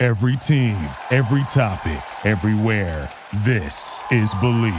Every team, every topic, everywhere. This is Believe.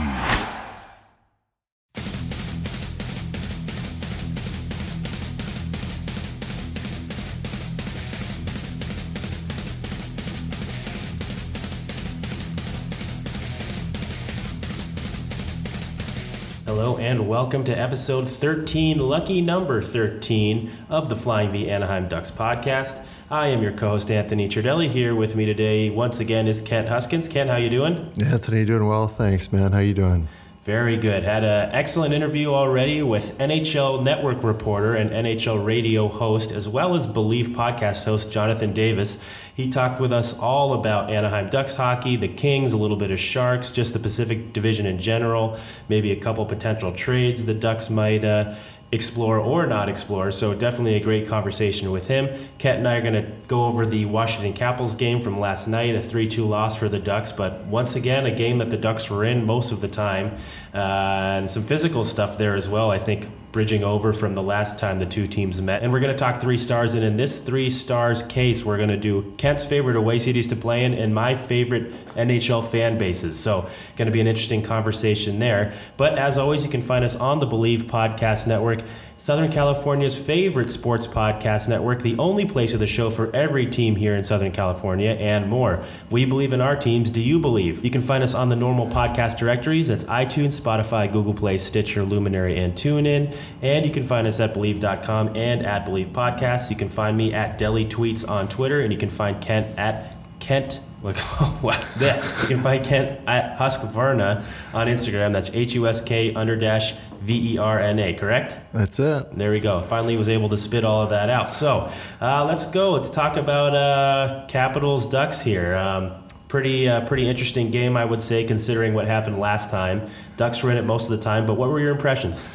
Hello and welcome to episode 13, lucky number 13 of the Flying V Anaheim Ducks podcast. I am your co-host Anthony Tridelli. Here with me today, once again, is Kent Huskins. Kent, how you doing? Anthony, doing well, thanks, man. How you doing? Very good. Had an excellent interview already with NHL Network reporter and NHL radio host, as well as Believe podcast host Jonathan Davis. He talked with us all about Anaheim Ducks hockey, the Kings, a little bit of Sharks, just the Pacific Division in general, maybe a couple potential trades the Ducks might uh, explore or not explore. So definitely a great conversation with him. Kent and I are going to go over the Washington Capitals game from last night, a 3-2 loss for the Ducks, but once again a game that the Ducks were in most of the time, uh, and some physical stuff there as well. I think bridging over from the last time the two teams met. And we're going to talk three stars. And in this three stars case, we're going to do Kent's favorite away cities to play in and my favorite NHL fan bases. So, going to be an interesting conversation there. But as always, you can find us on the Believe Podcast Network. Southern California's favorite sports podcast network, the only place with a show for every team here in Southern California and more. We believe in our teams. Do you believe? You can find us on the normal podcast directories. That's iTunes, Spotify, Google Play, Stitcher, Luminary, and TuneIn. And you can find us at Believe.com and at Believe Podcasts. You can find me at Deli Tweets on Twitter, and you can find Kent at Kent like what? You can find Kent at Husqvarna on Instagram. That's H U S K under dash V E R N A. Correct? That's it. There we go. Finally, was able to spit all of that out. So uh, let's go. Let's talk about uh, Capitals Ducks here. Um, pretty uh, pretty interesting game, I would say, considering what happened last time. Ducks were in it most of the time, but what were your impressions?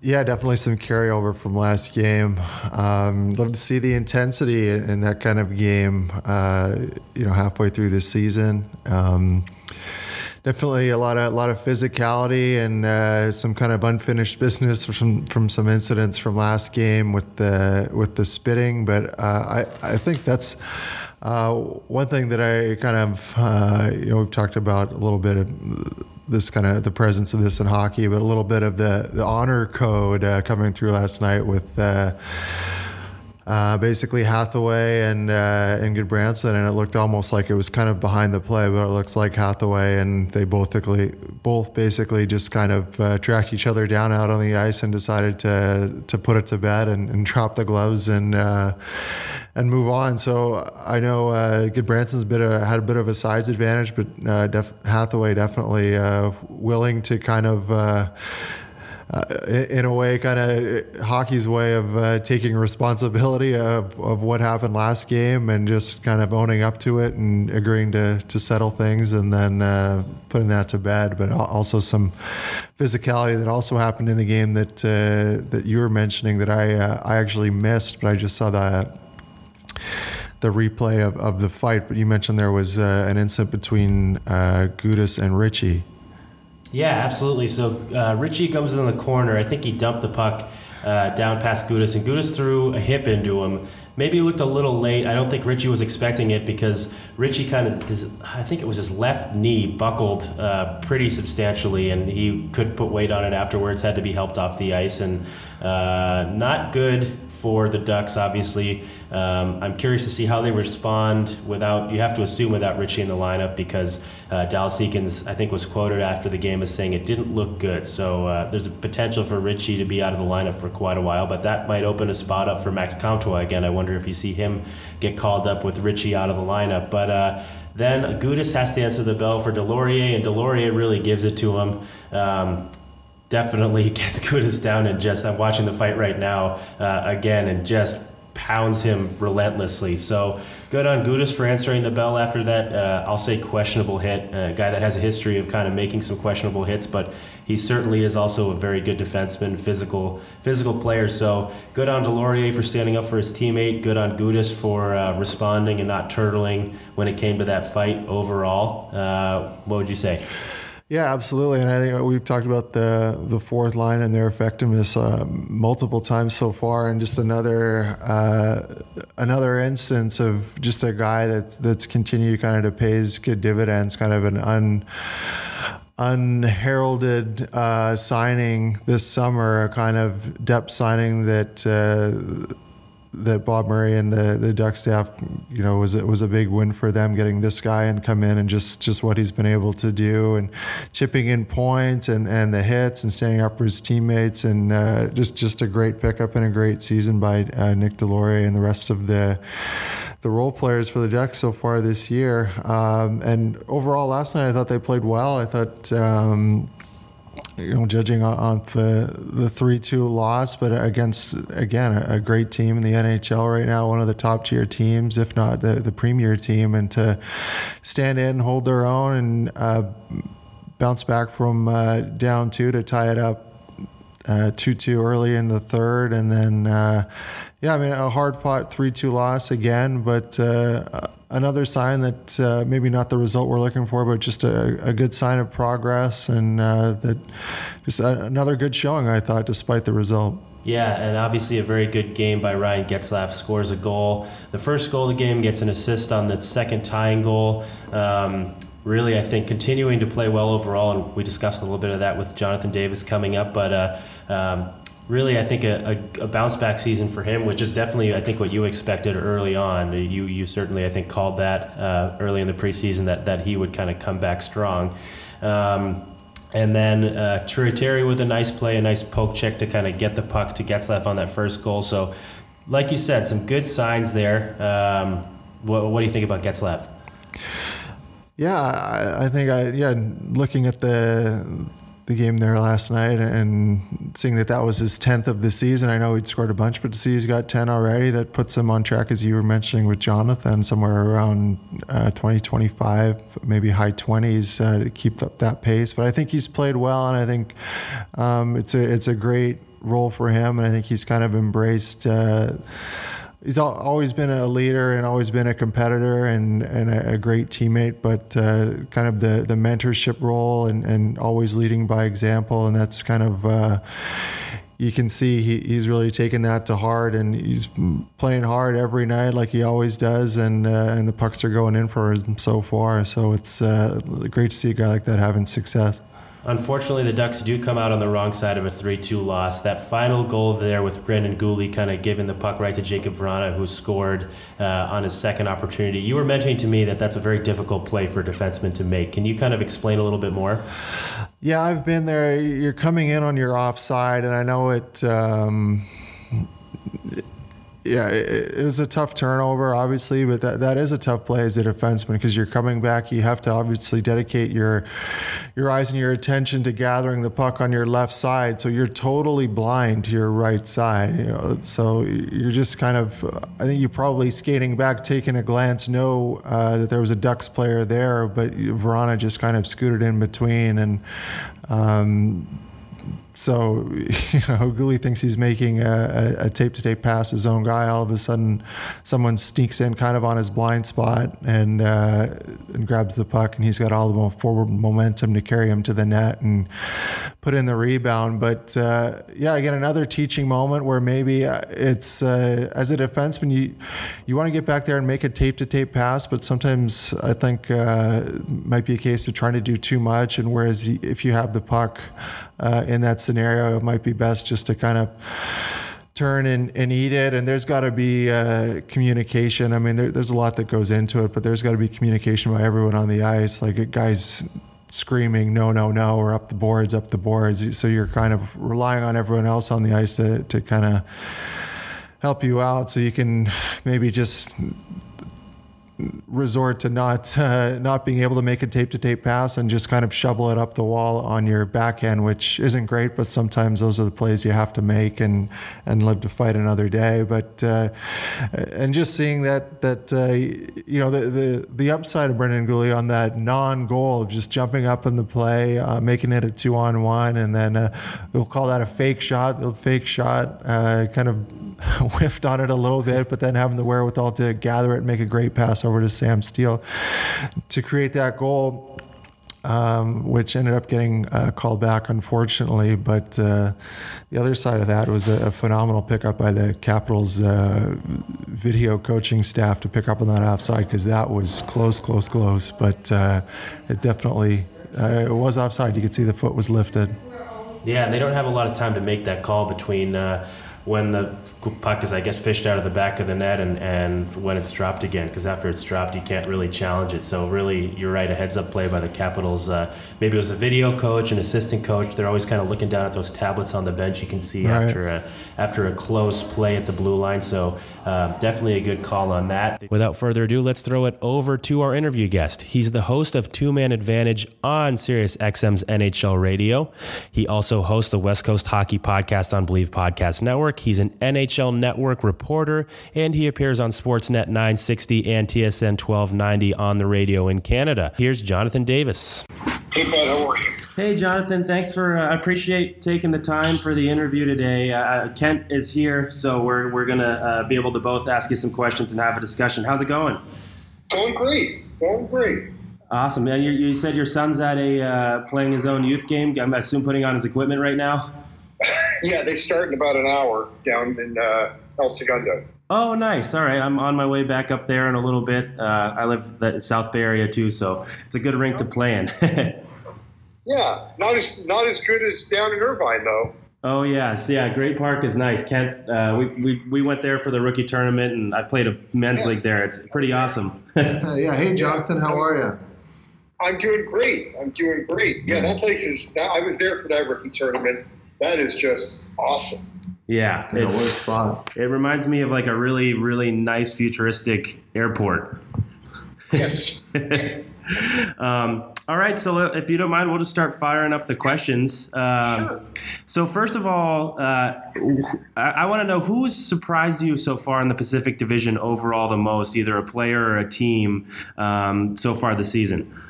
Yeah, definitely some carryover from last game. Um, love to see the intensity in that kind of game. Uh, you know, halfway through this season. Um, definitely a lot of a lot of physicality and uh, some kind of unfinished business from from some incidents from last game with the with the spitting. But uh, I I think that's. Uh, one thing that I kind of, uh, you know, we've talked about a little bit of this kind of the presence of this in hockey, but a little bit of the the honor code uh, coming through last night with. Uh, uh, basically Hathaway and uh, and Gudbranson, and it looked almost like it was kind of behind the play, but it looks like Hathaway and they both basically, both basically just kind of uh, tracked each other down out on the ice and decided to to put it to bed and, and drop the gloves and uh, and move on. So I know uh, Gudbranson's bit of, had a bit of a size advantage, but uh, def- Hathaway definitely uh, willing to kind of. Uh, in a way, kind of hockey's way of uh, taking responsibility of, of what happened last game and just kind of owning up to it and agreeing to, to settle things and then uh, putting that to bed. But also some physicality that also happened in the game that uh, that you were mentioning that I uh, I actually missed, but I just saw that the replay of, of the fight. But you mentioned there was uh, an incident between uh, Gudas and Ritchie. Yeah, absolutely. So uh, Ritchie comes in the corner. I think he dumped the puck uh, down past Gudas, and Gudas threw a hip into him. Maybe he looked a little late. I don't think Ritchie was expecting it because Ritchie kind of, his, I think it was his left knee buckled uh, pretty substantially, and he could put weight on it afterwards. Had to be helped off the ice, and uh, not good for the Ducks, obviously. Um, I'm curious to see how they respond without, you have to assume without Ritchie in the lineup because uh, Dallas Eakins, I think, was quoted after the game as saying it didn't look good. So uh, there's a potential for Ritchie to be out of the lineup for quite a while, but that might open a spot up for Max Comtois again. I wonder if you see him get called up with Ritchie out of the lineup. But uh, then Gudas has to answer the bell for Deslauriers, and Deslauriers really gives it to him. Um, definitely gets Gudas down and just I'm watching the fight right now uh, again and just pounds him relentlessly. So good on Gudas for answering the bell after that. Uh, I'll say questionable hit. A guy that has a history of kind of making some questionable hits, but he certainly is also a very good defenseman, physical physical player. So good on Deslauriers for standing up for his teammate. Good on Gudas for uh, responding and not turtling when it came to that fight overall. Uh, what would you say? Yeah, absolutely, and I think we've talked about the the fourth line and their effectiveness uh, multiple times so far, and just another uh, another instance of just a guy that's that's continued kind of to pay his good dividends, kind of an un unheralded uh, signing this summer, a kind of depth signing that uh, that Bob Murray and the the Duck staff, you know, was it was a big win for them getting this guy and come in and just just what he's been able to do and chipping in points and and the hits and standing up for his teammates and uh, just just a great pickup and a great season by uh, Nick Deslauriers and the rest of the the role players for the Ducks so far this year. Um, and overall, last night I thought they played well. I thought. Um, you know, judging on, the the three two loss, but against again a, a, great team in the NHL right now, one of the top tier teams, if not the the premier team, and to stand in, hold their own, and uh, bounce back from uh, down two to tie it up uh, two two early in the third, and then uh, yeah, I mean a hard fought three two loss again, but uh, another sign that uh, maybe not the result we're looking for, but just a, a good sign of progress and uh, that just another good showing, I thought, despite the result. Yeah, and obviously a very good game by Ryan Getzlaf. Scores a goal. The first goal of the game gets an assist on the second tying goal. Um, really, I think continuing to play well overall, and we discussed a little bit of that with Jonathan Davis coming up. But uh, um, really, I think a, a, a, bounce back season for him, which is definitely, I think, what you expected early on. You you certainly, I think, called that uh, early in the preseason that that he would kind of come back strong. Um, and then uh, with a nice play, a nice poke check to kind of get the puck to Getzlaf on that first goal. So, like you said, some good signs there. Um, what, what do you think about Getzlaf? Yeah, I, I think I yeah looking at the the game there last night and seeing that that was his 10th of the season. I know he'd scored a bunch, but to see he's got 10 already, that puts him on track, as you were mentioning with Jonathan, somewhere around uh, 2025, maybe high 20s uh, to keep up that pace. But I think he's played well, and I think um, it's, a, it's a great role for him, and I think he's kind of embraced. Uh, he's always been a leader and always been a competitor and, and a, great teammate, but uh, kind of the, the mentorship role and, and always leading by example. And that's kind of, uh, you can see he, he's really taken that to heart and he's playing hard every night like he always does. And, uh, and the pucks are going in for him so far. So it's uh, great to see a guy like that having success. Unfortunately, the Ducks do come out on the wrong side of a 3 2 loss. That final goal there with Brendan Guhle kind of giving the puck right to Jakub Vrana, who scored uh, on his second opportunity. You were mentioning to me that that's a very difficult play for a defenseman to make. Can you kind of explain a little bit more? Yeah, I've been there. You're coming in on your offside, and I know it. Um, yeah, it, it, was a tough turnover, obviously, but that, that is a tough play as a defenseman because you're coming back. You have to obviously dedicate your your eyes and your attention to gathering the puck on your left side, so you're totally blind to your right side. You know, so you're just kind of. I think you're probably skating back, taking a glance, know uh, that there was a Ducks player there, but Vrana just kind of scooted in between and. Um, so, you know, Guhle thinks he's making a, tape to tape pass, his own guy. All of a sudden, someone sneaks in kind of on his blind spot and, uh, and grabs the puck, and he's got all the forward momentum to carry him to the net and put in the rebound. But uh, yeah, again, another teaching moment where maybe uh, it's uh, as a defenseman, you you want to get back there and make a tape to tape pass, but sometimes I think uh, might be a case of trying to do too much. And whereas if you have the puck uh, in that scenario, it might be best just to kind of turn and, and eat it. And there's got to be uh, communication. I mean, there, there's a lot that goes into it, but there's got to be communication by everyone on the ice. Like guys screaming, no, no, no, or up the boards, up the boards. So you're kind of relying on everyone else on the ice to, to kind of help you out. So you can maybe just resort to not uh, not being able to make a tape to tape pass and just kind of shovel it up the wall on your backhand, which isn't great, but sometimes those are the plays you have to make and and live to fight another day. But uh, and just seeing that that uh, you know the, the the upside of Brendan Guhle on that non goal of just jumping up in the play, uh, making it a two on one, and then uh, we'll call that a fake shot, a fake shot, uh, kind of whiffed on it a little bit, but then having the wherewithal to gather it and make a great pass over to Sam Steele to create that goal. Um, which ended up getting uh, called back, unfortunately. But uh, the other side of that was a, a phenomenal pickup by the Capitals uh, video coaching staff to pick up on that offside because that was close, close, close. But uh, it definitely uh, it was offside. You could see the foot was lifted. Yeah, and they don't have a lot of time to make that call between uh, when the puck is, I guess, fished out of the back of the net and, and when it's dropped again. Because after it's dropped, you can't really challenge it. So, really, you're right, a heads up play by the Capitals. Uh, maybe it was a video coach, an assistant coach. They're always kind of looking down at those tablets on the bench you can see right. after, a, after a close play at the blue line. So, uh, definitely a good call on that. Without further ado, let's throw it over to our interview guest. He's the host of Two Man Advantage on Sirius XM's NHL Radio. He also hosts the West Coast Hockey Podcast on Believe Podcast Network. He's an NHL Network reporter, and he appears on Sportsnet 960 and TSN 1290 on the radio in Canada. Here's Jonathan Davis. Hey, bud, how are you? Hey, Jonathan. Thanks for. Uh, I appreciate taking the time for the interview today. Uh, Kent is here, so we're we're gonna uh, be able to both ask you some questions and have a discussion. How's it going? Going great. Going great. Awesome, man. You, you said your son's at a uh, playing his own youth game. I'm assume putting on his equipment right now. yeah, they start in about an hour down in uh, El Segundo. Oh, nice. All right, I'm on my way back up there in a little bit. Uh, I live the South Bay area too, so it's a good rink to play in. yeah, not as not as good as down in Irvine though. Oh yes, yeah. Great Park is nice. Kent, uh, we, we we went there for the rookie tournament, and I played a men's yeah. league there. It's pretty awesome. yeah. Hey, Jonathan, how are you? I'm doing great. I'm doing great. Yeah, that place is. I was there for that rookie tournament. That is just awesome. Yeah, it, what a spot. It reminds me of like a really, really nice futuristic airport. Yes. um, all right, so uh, if you don't mind, we'll just start firing up the questions. Um, sure. So first of all, uh, I, I want to know who's surprised you so far in the Pacific Division overall the most, either a player or a team, um, so far this season.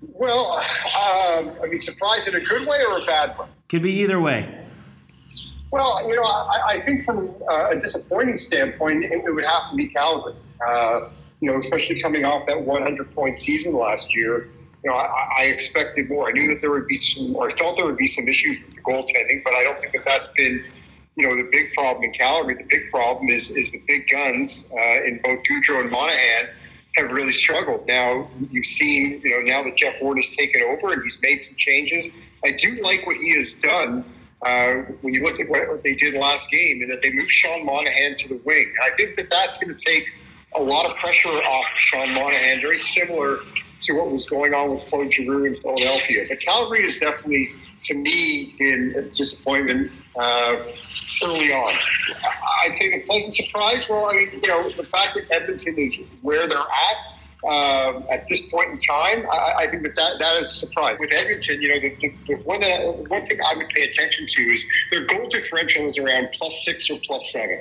Well, um, I mean, surprised in a good way or a bad way? Could be either way. Well, you know, I, I think from uh, a disappointing standpoint, it, it, would have to be Calgary. Uh, you know, especially coming off that 100 point season last year. You know, I, I, expected more. I knew that there would be some, or I thought there would be some issues with the goaltending, but I don't think that that's been, you know, the big problem in Calgary. The big problem is is the big guns uh, in both Gaudreau and Monahan have really struggled. Now you've seen, you know, now that Geoff Ward has taken over and he's made some changes. I do like what he has done uh, when you look at what they did last game and that they moved Sean Monahan to the wing. I think that that's going to take a lot of pressure off Sean Monahan, very similar to what was going on with Claude Giroux in Philadelphia. But Calgary has definitely, to me, been a disappointment uh, early on. I'd say the pleasant surprise, well, I mean, you know, the fact that Edmonton is where they're at, um, at this point in time, I, I, think that, that that is a surprise. With Edmonton, you know, the, the, the one, uh, one thing I would pay attention to is their goal differential is around plus six or plus seven.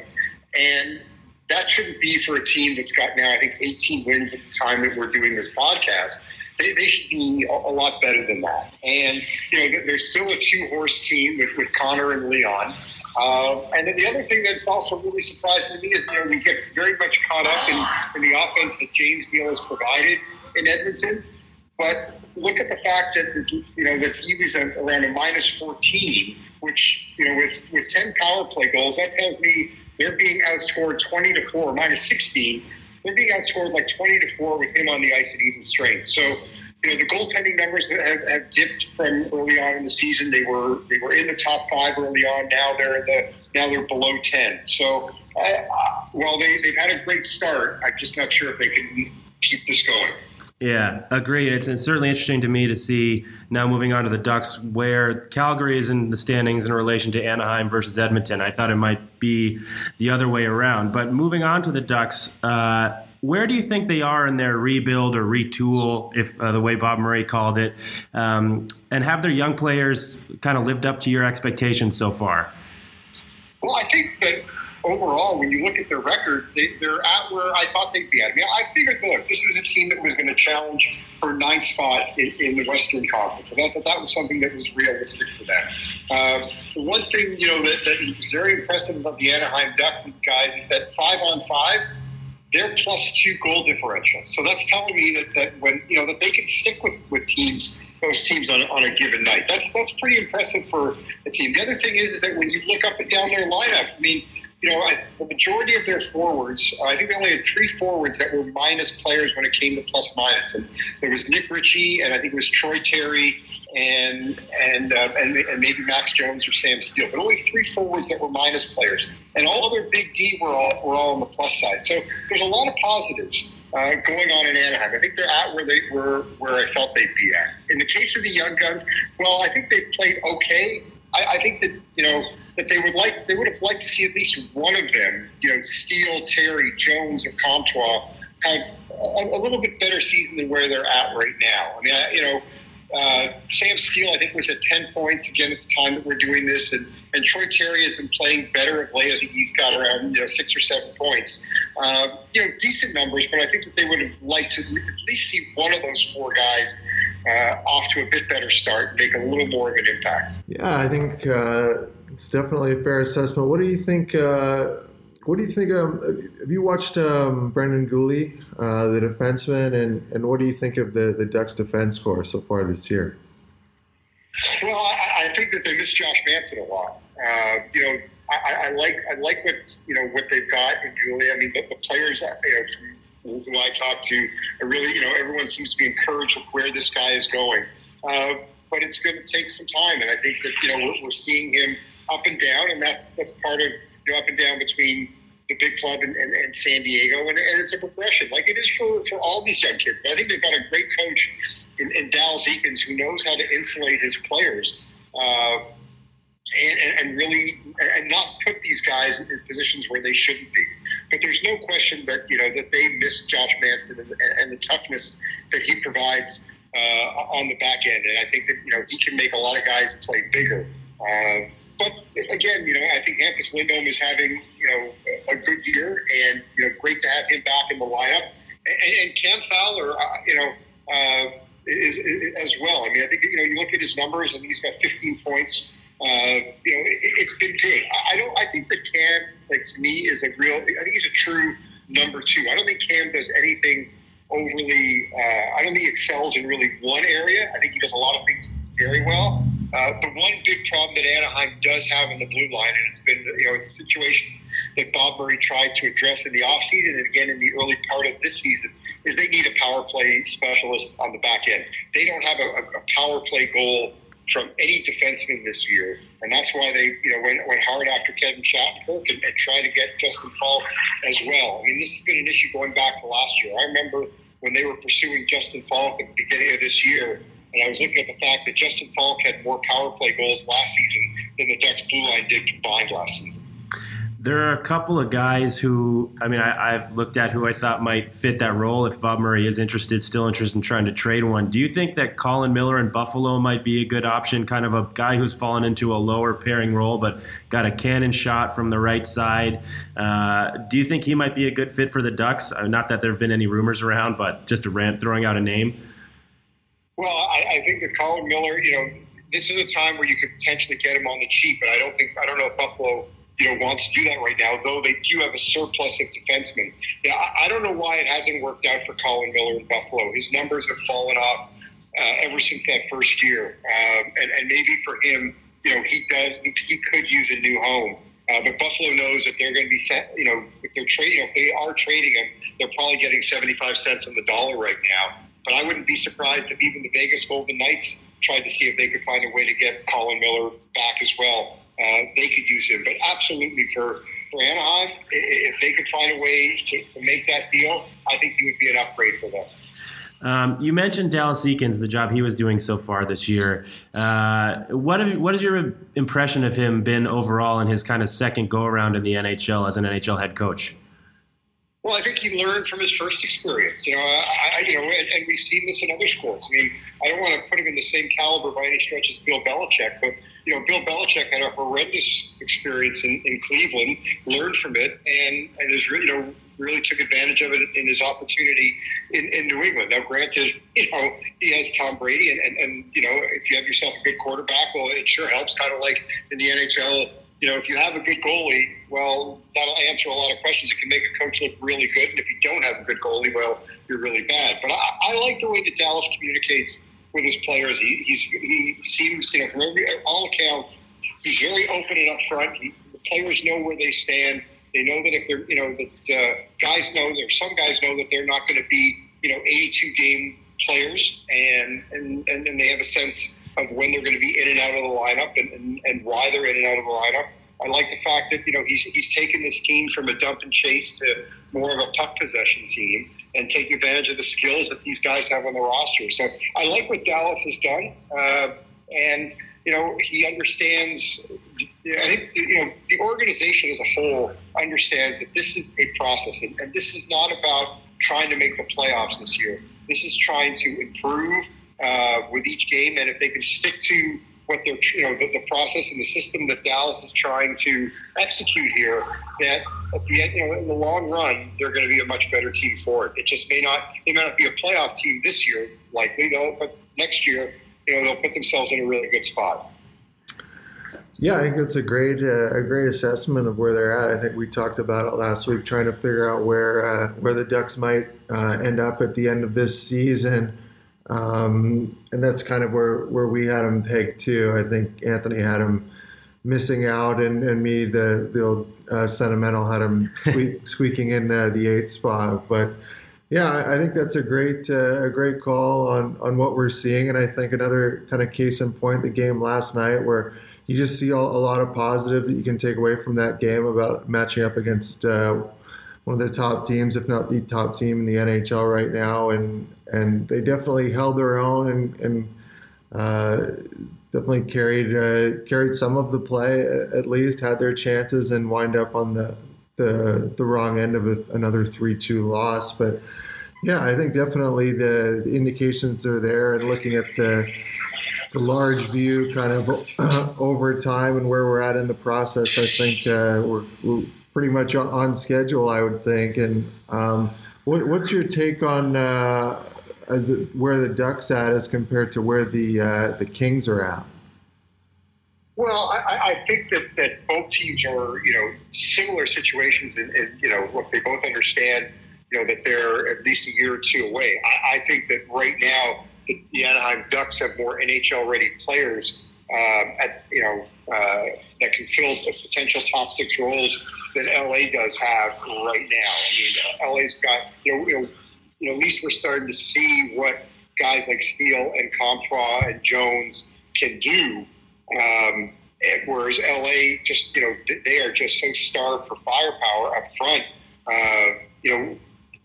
And that shouldn't be for a team that's got now, I think, 18 wins at the time that we're doing this podcast. They, they should be a, a lot better than that. And, you know, there's still a two horse team with, with Connor and Leon. Uh, and then the other thing that's also really surprising to me is, you know, we get very much caught up in, in the offense that James Neal has provided in Edmonton. But look at the fact that, you know, that he was a, around a minus 14, which, you know, with, with 10 power play goals, that tells me they're being outscored 20 to 4, minus 16. They're being outscored like 20 to 4 with him on the ice at even strength. So, you know, the goaltending numbers have, have dipped from early on in the season. They were they were in the top five early on. Now they're in the now they're below 10. So, uh, while they, they've had a great start, I'm just not sure if they can keep this going. Yeah, agreed. It's, it's, certainly interesting to me to see now moving on to the Ducks where Calgary is in the standings in relation to Anaheim versus Edmonton. I thought it might be the other way around. But moving on to the Ducks, uh, where do you think they are in their rebuild or retool, if uh, the way Bob Murray called it? Um, and have their young players kind of lived up to your expectations so far? Well, I think that overall, when you look at their record, they, are at where I thought they'd be at. I mean, I figured, look, this was a team that was going to challenge for ninth spot in, in, the Western Conference, and I thought that was something that was realistic for them. Uh, one thing, you know, that, that is very impressive about the Anaheim Ducks, guys, is that five on five, they're plus two goal differential. So that's telling me that, that when you know that they can stick with, with teams, those teams on, on a given night. That's that's pretty impressive for a team. The other thing is, is that when you look up and down their lineup, I mean, you know, I, the majority of their forwards, I think they only had three forwards that were minus players when it came to plus minus, and there was Nick Ritchie, and I think it was Troy Terry, and and, uh, and and maybe Max Jones or Sam Steele, but only three forwards that were minus players, and all other big D were all were all on the plus side. So there's a lot of positives uh, going on in Anaheim. I think they're at where they were where I felt they'd be at. In the case of the young guns, well, I think they've played okay. I, I think that you know that they would like they would have liked to see at least one of them, you know, Steele, Terry, Jones, or Comtois have a, a, little bit better season than where they're at right now. I mean, I, you know, uh, Sam Steele I think was at ten points again at the time that we're doing this, and and Troy Terry has been playing better of late. I think he's got around you know six or seven points. Uh, you know, decent numbers, but I think that they would have liked to at least see one of those four guys. Uh, off to a bit better start, make a little more of an impact. Yeah, I think uh, it's definitely a fair assessment. What do you think? Uh, what do you think? Um, have you watched um, Brendan Guhle, uh, the defenseman, and, and what do you think of the, the Ducks defense core so far this year? Well, I, I think that they miss Josh Manson a lot. Uh, you know, I, I, like I like what you know what they've got in Guhle. I mean, the, the players uh, you know, from who I talk to, are really you know everyone seems to be encouraged with where this guy is going. Uh, but it's going to take some time, and I think that you know we're, we're seeing him up and down, and that's that's part of you know up and down between the big club and, and, and San Diego, and, and, it's a progression, like it is for, for all these young kids. But I think they've got a great coach in, in Dallas Eakins who knows how to insulate his players. Uh, and, really and not put these guys in positions where they shouldn't be. But there's no question that you know that they miss Josh Manson and, and the toughness that he provides uh, on the back end. And I think that you know he can make a lot of guys play bigger. Uh, but again, you know, I think Hampus Lindholm is having you know a good year, and you know, great to have him back in the lineup. And, and Cam Fowler, uh, you know, uh, is, is, as well. I mean, I think you know, you look at his numbers, and he's got 15 points. Uh, you know, it, has been good. I don't. I think that Cam, like to me, is a real. I think he's a true number two. I don't think Cam does anything overly. Uh, I don't think he excels in really one area. I think he does a lot of things very well. Uh, the one big problem that Anaheim does have in the blue line, and it's been you know it's a situation that Bob Murray tried to address in the offseason and again in the early part of this season, is they need a power play specialist on the back end. They don't have a, a power play goal from any defenseman this year, and that's why they you know went, went hard after Kevin Shattenkirk and, and tried to get Justin Faulk as well. I mean, this has been an issue going back to last year. I remember when they were pursuing Justin Faulk at the beginning of this year and I was looking at the fact that Justin Faulk had more power play goals last season than the Ducks blue line did combined last season. There are a couple of guys who, I mean, I, have looked at who I thought might fit that role if Bob Murray is interested, still interested in trying to trade one. Do you think that Colin Miller in Buffalo might be a good option? Kind of a guy who's fallen into a lower pairing role, but got a cannon shot from the right side. Uh, do you think he might be a good fit for the Ducks? Uh, not that there have been any rumors around, but just a rant throwing out a name. Well, I, I think that Colin Miller, you know, this is a time where you could potentially get him on the cheap, but I don't think I don't know if Buffalo, you know, wants to do that right now. Though they do have a surplus of defensemen. Yeah, I, I don't know why it hasn't worked out for Colin Miller in Buffalo. His numbers have fallen off uh, ever since that first year, um, and, and maybe for him, you know, he does he, he could use a new home. Uh, but Buffalo knows that they're going to be, set, you know, if they're trading, if they are trading him, they're probably getting 75 cents on the dollar right now. But I wouldn't be surprised if even the Vegas Golden Knights tried to see if they could find a way to get Colin Miller back as well. Uh, they could use him. But absolutely for, for Anaheim, if they could find a way to, to make that deal, I think he would be an upgrade for them. Um, you mentioned Dallas Eakins, the job he was doing so far this year. Uh, what have, what has your impression of him been overall in his kind of second go around in the NHL as an NHL head coach? Well, I think he learned from his first experience. You know, I, you know, and, and, we've seen this in other sports. I mean, I don't want to put him in the same caliber by any stretch as Bill Belichick, but you know, Bill Belichick had a horrendous experience in, in Cleveland, learned from it, and and is you know really took advantage of it in his opportunity in, in New England. Now, granted, you know he has Tom Brady, and, and and you know if you have yourself a good quarterback, well, it sure helps. Kind of like in the NHL you know, if you have a good goalie, well, that'll answer a lot of questions. It can make a coach look really good. And if you don't have a good goalie, well, you're really bad. But I, I like the way that Dallas communicates with his players. He, he seems, you know, from every, all accounts, he's very open and upfront. He, the players know where they stand. They know that if they're, you know, that uh, guys know, there some guys know that they're not going to be, you know, 82 game players, and and and, and they have a sense of when they're going to be in and out of the lineup and, and, and why they're in and out of the lineup. I like the fact that you know he's he's taken this team from a dump and chase to more of a puck possession team and taking advantage of the skills that these guys have on the roster. So I like what Dallas has done, uh, and you know he understands. I think you know the organization as a whole understands that this is a process, and, and this is not about trying to make the playoffs this year. This is trying to improve uh, with each game, and if they can stick to what they're, you know, the, the, process and the system that Dallas is trying to execute here, that at the end, you know, in the long run, they're going to be a much better team for it. It just may not, they may not be a playoff team this year, likely, though, but next year, you know, they'll put themselves in a really good spot. Yeah, I think that's a great uh, a great assessment of where they're at. I think we talked about it last week, trying to figure out where uh, where the Ducks might uh, end up at the end of this season. Um, and that's kind of where, where we had him pegged too. I think Anthony had him missing out, and, and me, the, the old uh, sentimental, had him squeak, squeaking in uh, the eighth spot. But yeah, I think that's a great uh, a great call on, on what we're seeing. And I think another kind of case in point, the game last night, where you just see a, a lot of positives that you can take away from that game about matching up against uh, one of the top teams, if not the top team in the NHL right now, and and they definitely held their own and, and uh, definitely carried uh, carried some of the play at least, had their chances, and wind up on the the the wrong end of a, another three two loss. But yeah, I think definitely the, the indications are there, and looking at the the large view kind of over time and where we're at in the process, I think uh, we're, we're pretty much on schedule, I would think. And um, what, what's your take on uh, as the, where the Ducks at as compared to where the uh, the Kings are at? Well, I, I, think that, that both teams are, you know, similar situations, and, you know, what they both understand, you know, that they're at least a year or two away. I, I think that right now the, the Anaheim Ducks have more NHL-ready players um, at, you know, uh, that can fill the potential top six roles that LA does have right now. I mean, LA's got you know, you know, you know at least we're starting to see what guys like Steele and Comtois and Jones can do. Um, whereas LA just you know they are just so starved for firepower up front. Uh, you know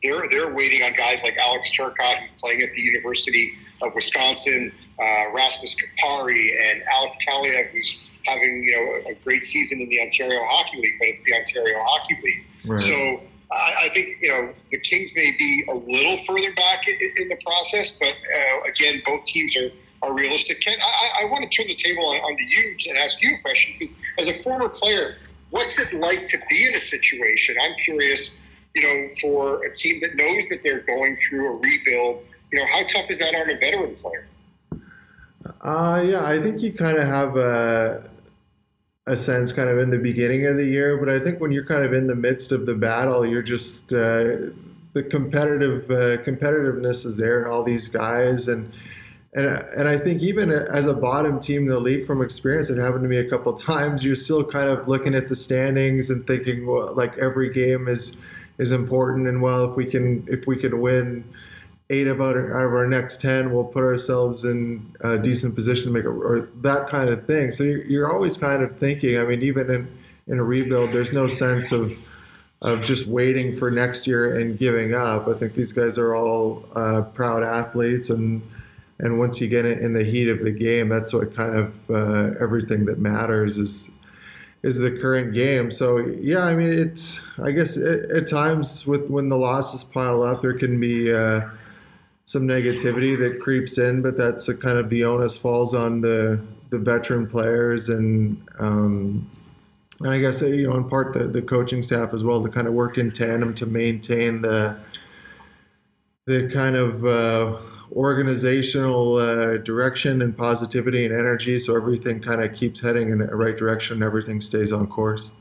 they're they're waiting on guys like Alex Turcotte, who's playing at the University of Wisconsin, uh, Rasmus Kupari, and Alex Kaliyev, who's having you know a great season in the Ontario Hockey League, but it's the Ontario Hockey League. Right. So I, I, think you know the Kings may be a little further back in, in the process, but uh, again, both teams are. Are realistic. Ken, I, I want to turn the table on, to you and ask you a question because, as a former player, what's it like to be in a situation? I'm curious, you know, for a team that knows that they're going through a rebuild. You know, how tough is that on a veteran player? Uh, yeah, I think you kind of have a, a sense kind of in the beginning of the year, but I think when you're kind of in the midst of the battle, you're just uh, the competitive uh, competitiveness is there, and all these guys, and and and I think even as a bottom team in the league, from experience, it happened to me a couple times. You're still kind of looking at the standings and thinking, well, like every game is is important, and well, if we can if we can win eight of our, out of our next 10 we'll put ourselves in a decent position to make it or that kind of thing so you're, you're always kind of thinking i mean even in, in a rebuild there's no sense of of just waiting for next year and giving up i think these guys are all uh, proud athletes and and once you get in in the heat of the game that's what kind of uh, everything that matters is is the current game. So yeah, I mean, it's I guess at, at times with when the losses pile up, there can be uh, some negativity that creeps in, but that's a kind of the onus falls on the the veteran players and. Um, and I guess you know, in part, the, the coaching staff as well to kind of work in tandem to maintain the the kind of uh, organizational uh, direction and positivity and energy so everything kind of keeps heading in the right direction and everything stays on course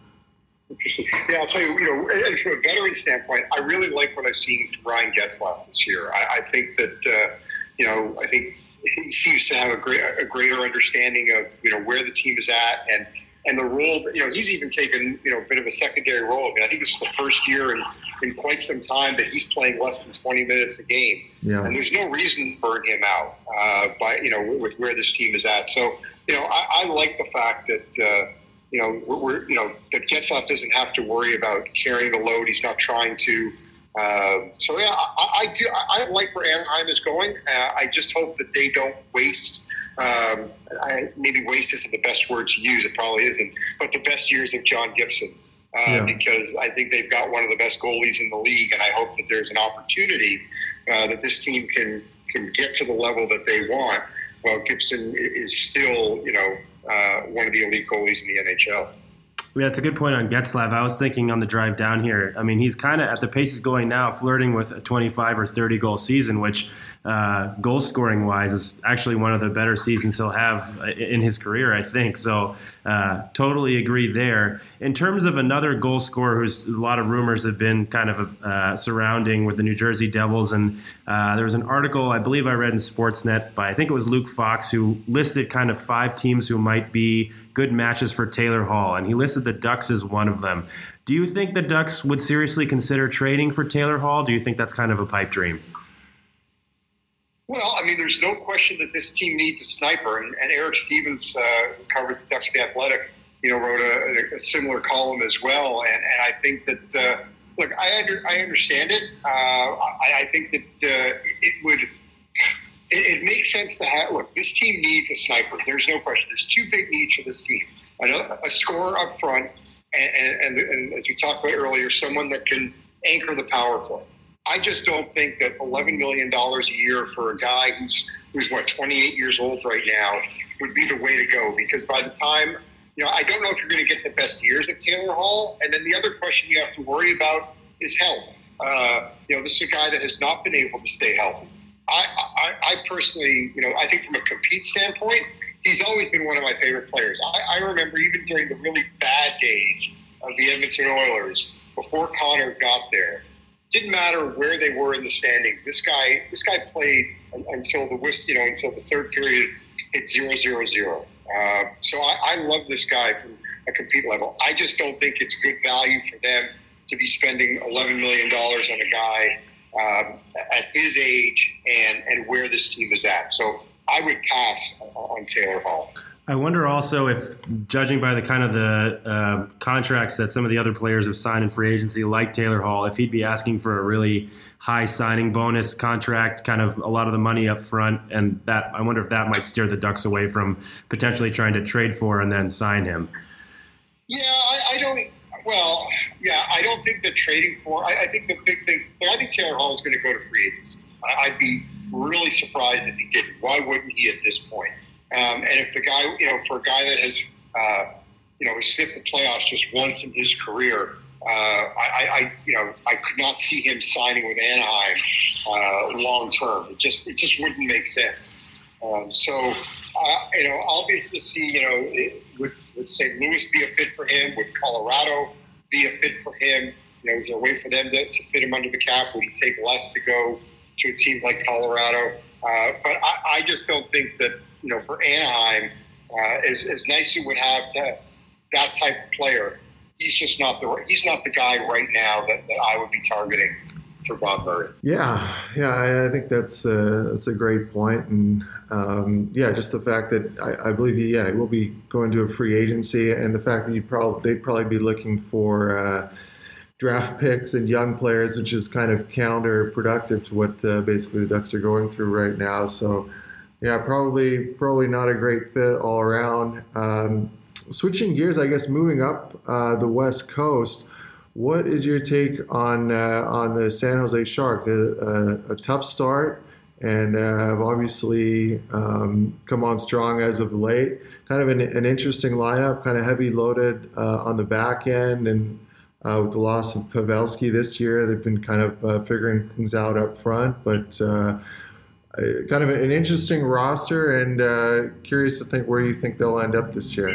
Interesting. Yeah, I'll tell you, you know, and from a veteran standpoint, I really like what I've seen from Ryan Getzlaf this year. I, I think that, uh, you know, I think he seems to have a, great, a greater understanding of, you know, where the team is at and and the role, you know, he's even taken, you know, a bit of a secondary role. I mean, I think this is the first year in, in quite some time that he's playing less than 20 minutes a game. Yeah. And there's no reason to burn him out, uh, by, you know, with where this team is at. So, you know, I, I like the fact that, uh, you know, we're, we're, you know, that Getzlaf doesn't have to worry about carrying the load. He's not trying to. Uh, so yeah, I, I do. I, I like where Anaheim is going. Uh, I just hope that they don't waste um, I, maybe waste isn't the best word to use. It probably isn't, but the best years of John Gibson. Uh, yeah. Because I think they've got one of the best goalies in the league, and I hope that there's an opportunity uh, that this team can can get to the level that they want. While Gibson is still, you know, uh, one of the elite goalies in the NHL. Yeah, that's a good point on Getzlaf. I was thinking on the drive down here. I mean, he's kind of at the pace he's going now, flirting with a 25 or 30 goal season, which uh, goal scoring wise is actually one of the better seasons he'll have in his career, I think. So, uh, totally agree there. In terms of another goal scorer, who's a lot of rumors have been kind of uh, surrounding with the New Jersey Devils, and uh, there was an article I believe I read in Sportsnet by I think it was Luke Fox who listed kind of five teams who might be good matches for Taylor Hall, and he listed the Ducks as one of them. Do you think the Ducks would seriously consider trading for Taylor Hall? Do you think that's kind of a pipe dream? Well, I mean, there's no question that this team needs a sniper, and, and Eric Stephens uh, covers the Ducks the Athletic, you know, wrote a, a, similar column as well. And, and I think that, uh, look, I under, I understand it. Uh, I, I, think that uh, it would. It, it, makes sense to have. Look, this team needs a sniper. There's no question. There's two big needs for this team: a, a scorer up front, and, and, and as we talked about earlier, someone that can anchor the power play. I just don't think that $11 million a year for a guy who's, who's what, 28 years old right now would be the way to go because by the time, you know, I don't know if you're going to get the best years of Taylor Hall. And then the other question you have to worry about is health. Uh, you know, this is a guy that has not been able to stay healthy. I, I, I personally, you know, I think from a compete standpoint, he's always been one of my favorite players. I, I remember even during the really bad days of the Edmonton Oilers, before Connor got there, didn't matter where they were in the standings. This guy, this guy played until the you know, until the third period hit zero zero zero. Uh, so I, I love this guy from a compete level. I just don't think it's good value for them to be spending eleven million dollars on a guy um, at his age and and where this team is at. So I would pass on Taylor Hall. I wonder also if, judging by the kind of the uh, contracts that some of the other players have signed in free agency, like Taylor Hall, if he'd be asking for a really high signing bonus contract, kind of a lot of the money up front, and that I wonder if that might steer the Ducks away from potentially trying to trade for and then sign him. Yeah, I, I don't. Well, yeah, I don't think that trading for. I, I think the big thing. I think Taylor Hall is going to go to free agency. I, I'd be really surprised if he didn't. Why wouldn't he at this point? Um, and if the guy, you know, for a guy that has, uh, you know, sniffed the playoffs just once in his career, uh, I, I, you know, I could not see him signing with Anaheim uh, long term. It just, it just wouldn't make sense. Um, so, uh, you know, I'll be to see, you know, it, would, would St. Louis be a fit for him? Would Colorado be a fit for him? You know, is there a way for them to, to fit him under the cap? Would he take less to go to a team like Colorado? Uh, but I, I just don't think that you know, for Anaheim, uh, as, as nice it would have that, that type of player, he's just not the he's not the guy right now that, that I would be targeting for Bob Murray. Yeah, yeah, I, I think that's a, that's a great point, and um, yeah, just the fact that I, I, believe he yeah he will be going to a free agency, and the fact that you probably they'd probably be looking for. Uh, draft picks and young players, which is kind of counterproductive to what uh, basically the Ducks are going through right now. So yeah, probably probably not a great fit all around. Um, switching gears, I guess, moving up uh, the West Coast. What is your take on uh, on the San Jose Sharks? A, a, a tough start, and uh, have obviously um, come on strong as of late. Kind of an, an interesting lineup, kind of heavy loaded uh, on the back end, and uh, with the loss of Pavelski this year, they've been kind of uh, figuring things out up front, but. Kind of an interesting roster, and curious to think where you think they'll end up this year.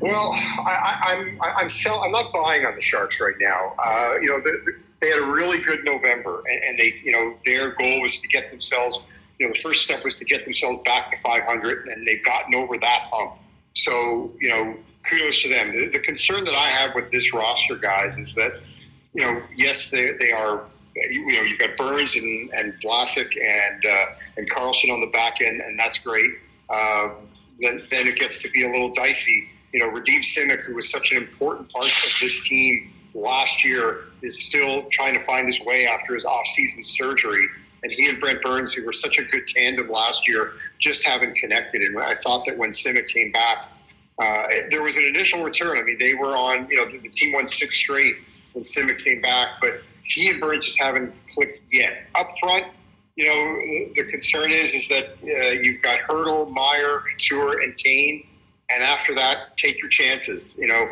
Well, I, am I'm I'm, sell, I'm not buying on the Sharks right now. Uh, you know, the, they had a really good November, and, and, they you know their goal was to get themselves. You know, the first step was to get themselves back to 500, and they've gotten over that hump. So you know, kudos to them. The, the concern that I have with this roster, guys, is that you know, yes, they they are. You know, you've got Burns and and Vlasic and uh, and Karlsson on the back end, and that's great. Uh, then, then it gets to be a little dicey you know, Radim Simek, who was such an important part of this team last year, is still trying to find his way after his off-season surgery. And he and Brent Burns, who were such a good tandem last year, just haven't connected. And I thought that when Simek came back, uh, there was an initial return. I mean, they were on, you know, the, the team won six straight when Simek came back, but he and Burns just haven't clicked yet. Up front, you know, the concern is is that uh, you've got Hertl, Meier, Couture, and Kane and after that, take your chances. You know,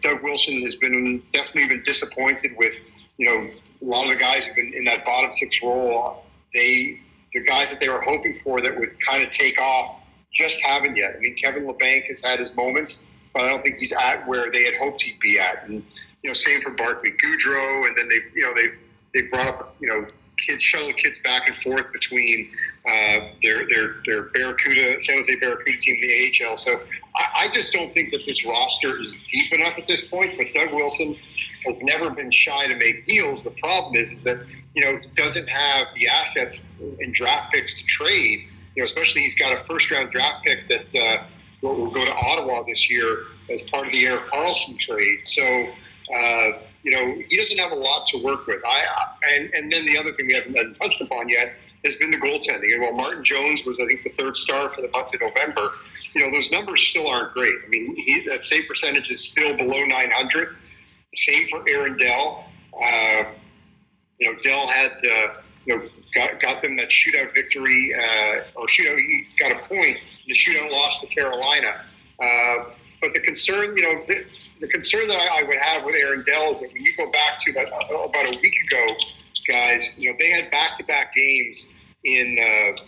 Doug Wilson has been definitely been disappointed with, you know, a lot of the guys who've been in that bottom six role. They, the guys that they were hoping for that would kind of take off, just haven't yet. I mean, Kevin Labanc has had his moments, but I don't think he's at where they had hoped he'd be at. And you know, same for Barclay Goodrow, and then they, you know, they they brought up, you know, kids shuttle kids back and forth between uh, their their their Barracuda San Jose Barracuda team the AHL. So I, I, just don't think that this roster is deep enough at this point. But Doug Wilson has never been shy to make deals. The problem is, is that you know he doesn't have the assets and draft picks to trade. You know, especially he's got a first round draft pick that uh, will, will go to Ottawa this year as part of the Erik Karlsson trade. So. Uh, you know, he doesn't have a lot to work with. I, and and then the other thing we haven't touched upon yet has been the goaltending. And while Martin Jones was, I think, the third star for the month of November, you know, those numbers still aren't great. I mean, he, that save percentage is still below 900. Same for Aaron Dell. Uh, you know, Dell had, uh, you know, got, got them that shootout victory, uh, or shootout, he got a point. The shootout loss to Carolina. Uh, but the concern, you know, the, the concern that I, would have with Aaron Dell is that when you go back to about, about a week ago, guys, you know, they had back-to-back games in uh,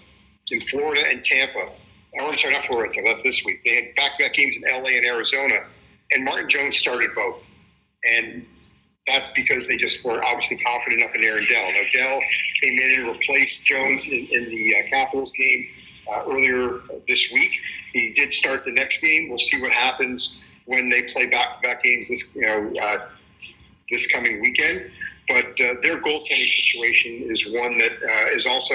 in Florida and Tampa. Or I'm sorry, not Florida, Tampa. That's this week. They had back-to-back games in LA and Arizona, and Martin Jones started both. And that's because they just were obviously confident enough in Aaron Dell. Now, Dell came in and replaced Jones in, in the uh, Capitals game uh, earlier this week. He did start the next game. We'll see what happens when they play back-to-back games this you know uh, this coming weekend. But uh, their goaltending situation is one that uh, is also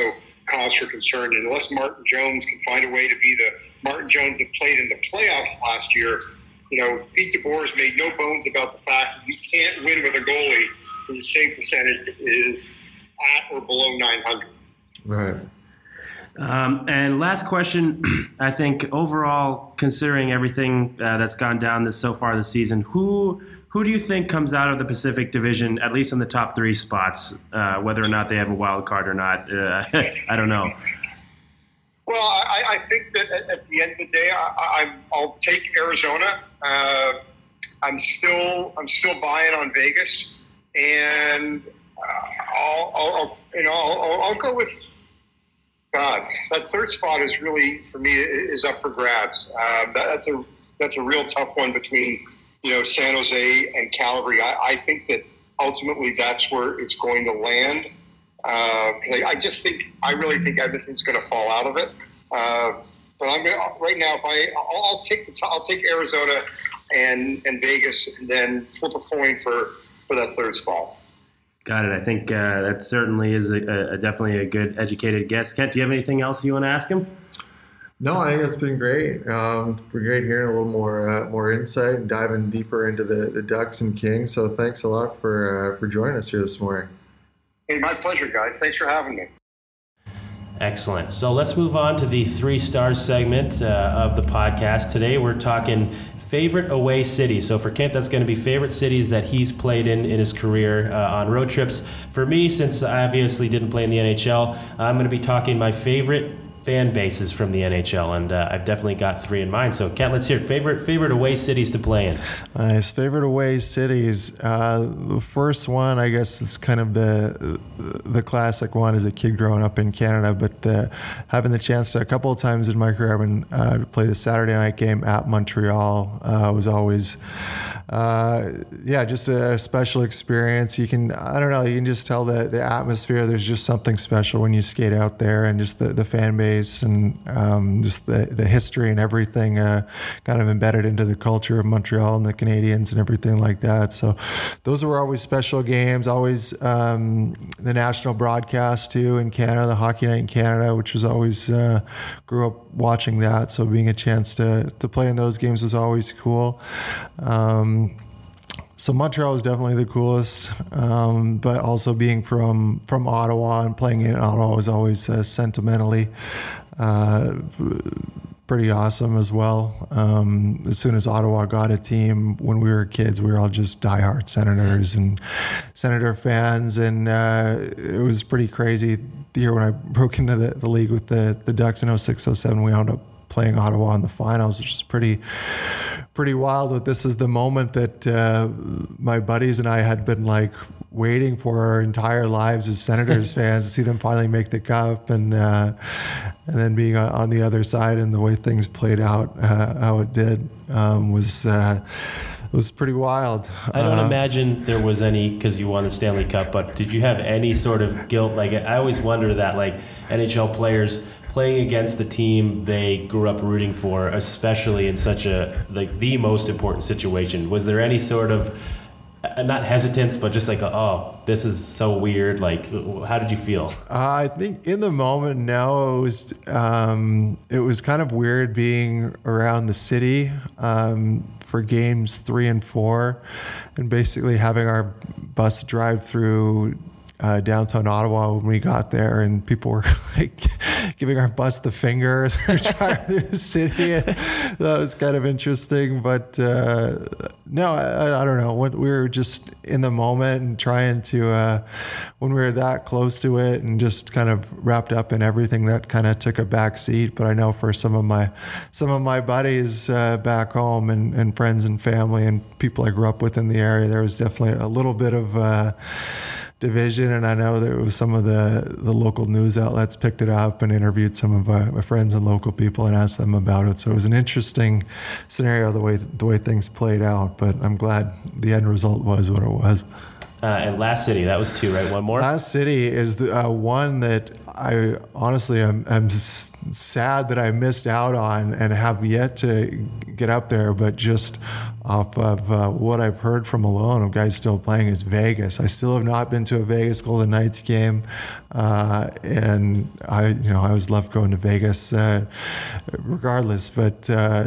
cause for concern. And unless Martin Jones can find a way to be the Martin Jones that played in the playoffs last year, you know, Pete DeBoer has made no bones about the fact you can't win with a goalie whose save percentage is at or below 900. Right. Um, and last question, I think overall, considering everything uh, that's gone down this so far this season, who who do you think comes out of the Pacific Division, at least in the top three spots, uh, whether or not they have a wild card or not? Uh, I don't know. Well, I, I think that at, the end of the day, I, will take Arizona. Uh, I'm still I'm still buying on Vegas, and uh, I'll, I'll, you know I'll, I'll go with God. That third spot is really for me is up for grabs. Uh, that, that's a that's a real tough one between you know, San Jose and Calgary. I, I think that ultimately that's where it's going to land. Uh, I, just think I really think everything's going to fall out of it. Uh, but I'm gonna, right now. If I I'll, I'll take the I'll take Arizona and and Vegas, and then flip a coin for for that third spot. Got it. I think uh, that certainly is a, a, definitely a good educated guess. Kent, do you have anything else you want to ask him? No, I think it's been great. Um, it's been great hearing a little more uh, more insight and diving deeper into the, the Ducks and Kings. So thanks a lot for uh, for joining us here this morning. Hey, my pleasure, guys. Thanks for having me. Excellent. So let's move on to the three stars segment uh, of the podcast. Today we're talking favorite away city. So for Kent, that's going to be favorite cities that he's played in in his career uh, on road trips. For me, since I obviously didn't play in the NHL, I'm going to be talking my favorite fan bases from the NHL, and uh, I've definitely got three in mind. So, Kent, let's hear it. favorite favorite away cities to play in. Nice favorite away cities. Uh, the first one, I guess, it's kind of the the classic one as a kid growing up in Canada. But the, having the chance to a couple of times in my career, having uh, to play the Saturday night game at Montreal uh, was always uh, yeah, just a special experience. You can, I don't know, you can just tell the, the atmosphere. There's just something special when you skate out there and just the, the fan base and um, just the, the history and everything uh, kind of embedded into the culture of Montreal and the Canadiens and everything like that. So those were always special games, always um, the national broadcast too in Canada, the Hockey Night in Canada, which was always, uh, grew up watching that. So being a chance to, to play in those games was always cool. Um, so Montreal is definitely the coolest, um, but also being from from Ottawa and playing in Ottawa was always uh, sentimentally uh, pretty awesome as well. Um, as soon as Ottawa got a team, when we were kids, we were all just diehard Senators and Senator fans, and uh, it was pretty crazy. The year when I broke into the, the league with the the Ducks in 06, 07, we wound up playing Ottawa in the finals, which is pretty pretty wild. But this is the moment that uh, my buddies and I had been like waiting for our entire lives as Senators fans to see them finally make the cup, and uh, and then being on the other side and the way things played out, uh, how it did, um, was. Uh, was pretty wild. I don't uh, imagine there was any because you won the Stanley Cup, but did you have any sort of guilt? Like I always wonder that like NHL players playing against the team they grew up rooting for, especially in such a like the most important situation. Was there any sort of uh, not hesitance, but just like, oh, this is so weird. Like, how did you feel? Uh, I think in the moment, no, it was um, it was kind of weird being around the city um, for games three and four, and basically having our bus drive through uh, downtown Ottawa when we got there, and people were like giving our bus the finger as we were driving through the city. And that was kind of interesting, but uh, no, I, I, don't know. We were just in the moment and trying to uh, when we were that close to it, and just kind of wrapped up in everything that kind of took a back seat. But I know for some of my some of my buddies uh, back home and, and friends and family and people I grew up with in the area, there was definitely a little bit of uh, division, and I know there was some of the the local news outlets picked it up and interviewed some of my, my, friends and local people and asked them about it. So it was an interesting scenario the way the way things played out. But I'm glad the end result was what it was. Uh, and Last City, that was two, right? One more. Last City is the uh, one that I honestly am, am sad that I missed out on and have yet to get up there. But just off of uh, what I've heard from Malone of guys still playing is Vegas. I still have not been to a Vegas Golden Knights game, uh, and I, you know, I always love going to Vegas, uh, regardless. But uh,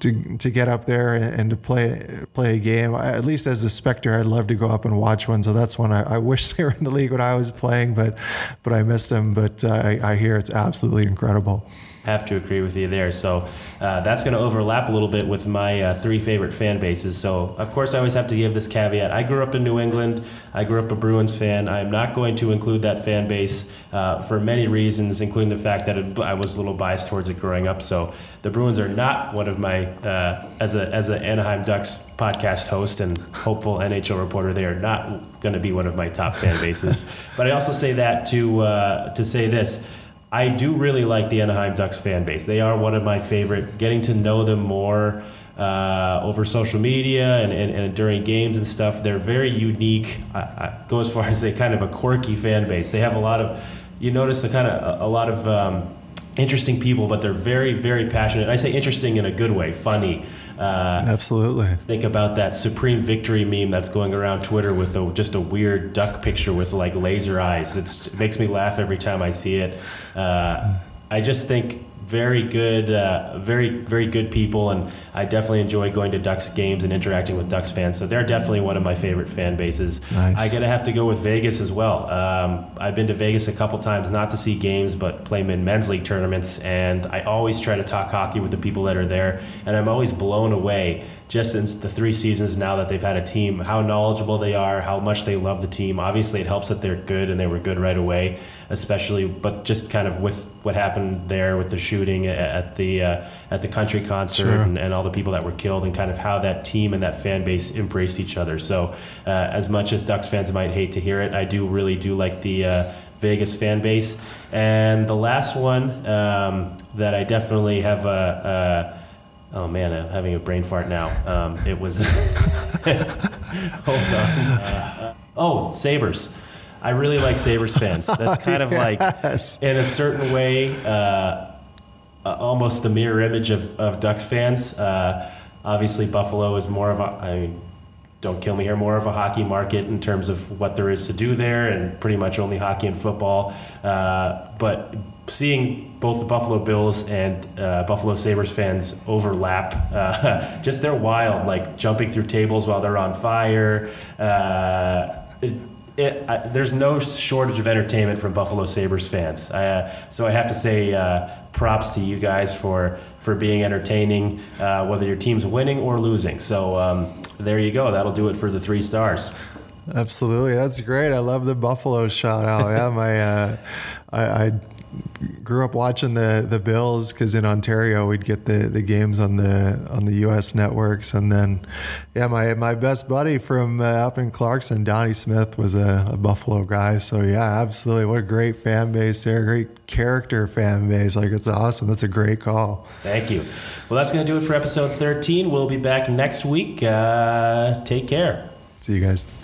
to to get up there and, to play play a game, at least as a specter, I'd love to go up and watch one. So that's one I, I wish they were in the league when I was playing, but but I missed them. But uh, I, I hear it's absolutely incredible have to agree with you there. So uh, that's going to overlap a little bit with my uh, three favorite fan bases. So, of course, I always have to give this caveat. I grew up in New England. I grew up a Bruins fan. I'm not going to include that fan base uh, for many reasons, including the fact that it, I was a little biased towards it growing up. So, the Bruins are not one of my, uh, as a as an Anaheim Ducks podcast host and hopeful NHL reporter, they are not going to be one of my top fan bases. but I also say that to uh, to say this I do really like the Anaheim Ducks fan base. They are one of my favorite. Getting to know them more uh, over social media and, and, and, during games and stuff, they're very unique. I, I, go as far as say kind of a quirky fan base. They have a lot of, you notice the kind of a, a lot of um, interesting people, but they're very very passionate. I say interesting in a good way, funny. Uh, Absolutely. Think about that Supreme Victory meme that's going around Twitter with a, just a weird duck picture with like laser eyes. It's, it makes me laugh every time I see it. Uh, I just think very good, uh, very very good people, and I definitely enjoy going to Ducks games and interacting with Ducks fans. So they're definitely one of my favorite fan bases. Nice. I gotta have to go with Vegas as well. Um, I've been to Vegas a couple times, not to see games, but play in men's league tournaments, and I always try to talk hockey with the people that are there, and I'm always blown away just since the three seasons now that they've had a team, how knowledgeable they are, how much they love the team. Obviously, it helps that they're good and they were good right away, especially. But just kind of with what happened there with the shooting at the uh, at the country concert Sure. and, and all the people that were killed, and kind of how that team and that fan base embraced each other. So, uh, as much as Ducks fans might hate to hear it, I do really do like the. Uh, Vegas fan base, and the last one um, that I definitely have a, Oh man, I'm having a brain fart now. Um, it was. Hold on. Uh, oh, Sabres. I really like Sabres fans. That's kind of like, in a certain way, uh, uh, almost the mirror image of, of Ducks fans. Uh, obviously, Buffalo is more of a. I mean, don't kill me here. More of a hockey market in terms of what there is to do there, and pretty much only hockey and football. Uh, but seeing both the Buffalo Bills and uh, Buffalo Sabres fans overlap, uh, just they're wild, like jumping through tables while they're on fire. Uh, it, it, I, there's no shortage of entertainment from Buffalo Sabres fans. Uh, so I have to say uh, props to you guys for for being entertaining, uh, whether your team's winning or losing. So um, there you go. That'll do it for the three stars. Absolutely, that's great. I love the Buffalo shout out. Yeah, my uh, I, I grew up watching the the Bills because in Ontario we'd get the, the games on the on the U.S. networks, and then yeah, my my best buddy from uh, up in Clarkson, Donnie Smith, was a, a Buffalo guy. So yeah, absolutely, what a great fan base there, great character fan base. Like it's awesome. That's a great call. Thank you. Well, that's going to do it for episode 13. We'll be back next week. Uh, take care. See you guys.